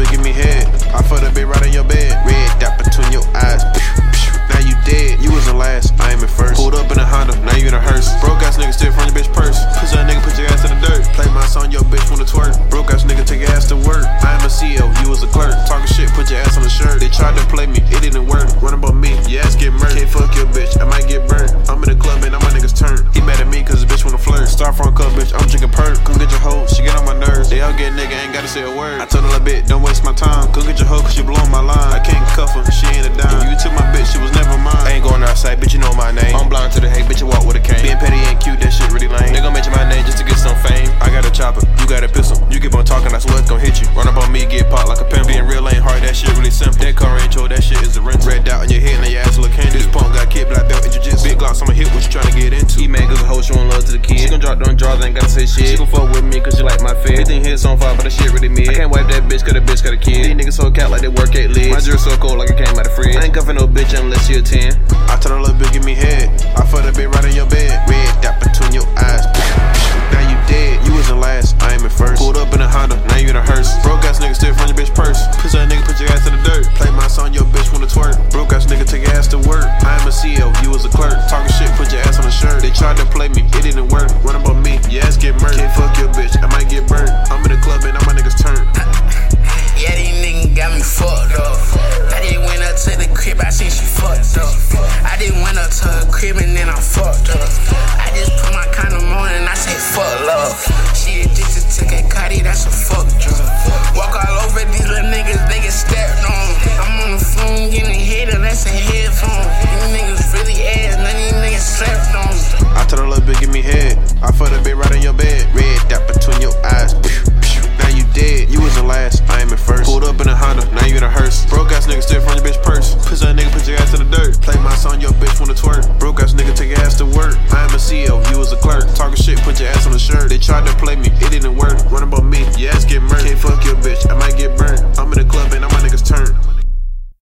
bitch, give me head. I fucked that bitch right in your bed. Red dot between your eyes. Now you dead. You was in last. I am in first. Pulled up in a Honda. Now you in a hearse. Broke ass nigga steal from your bitch purse. That nigga put your ass in the dirt. Play my song, your bitch wanna twerk. Broke ass nigga take your ass to work. I am a CEO. You was a clerk. Talking shit, put your ass on the shirt. They tried to play me. Fuck your bitch. I might get burnt. I'm in the club and now my niggas turn. He mad at me cause his bitch wanna flirt. Styrofoam cup, bitch. I'm drinking perk. Come get your hoe. She get on my nerves. They all get nigga. Ain't gotta say a word. I told her a bit. Don't waste my time. Come get your hoe cause you blowing my line. I can't cuff her. Drop them drawers, ain't gotta say shit. She gon' fuck with me cause she like my fit. Everything hits on fire, but the shit really mid. I can't wipe that bitch cause the bitch got a kid. These niggas so cat like they work at legs. My jewelry so cold like it came out of fridge. I ain't cuffing no bitch unless she a 10. I told her little bitch, give me head. I fucked that bitch right to her crib and then I fucked up. Uh. Twerk. Broke ass nigga take your ass to work. I am a CEO. You was a clerk. Talking shit, put your ass on the shirt. They tried to play me. It didn't work. Run about.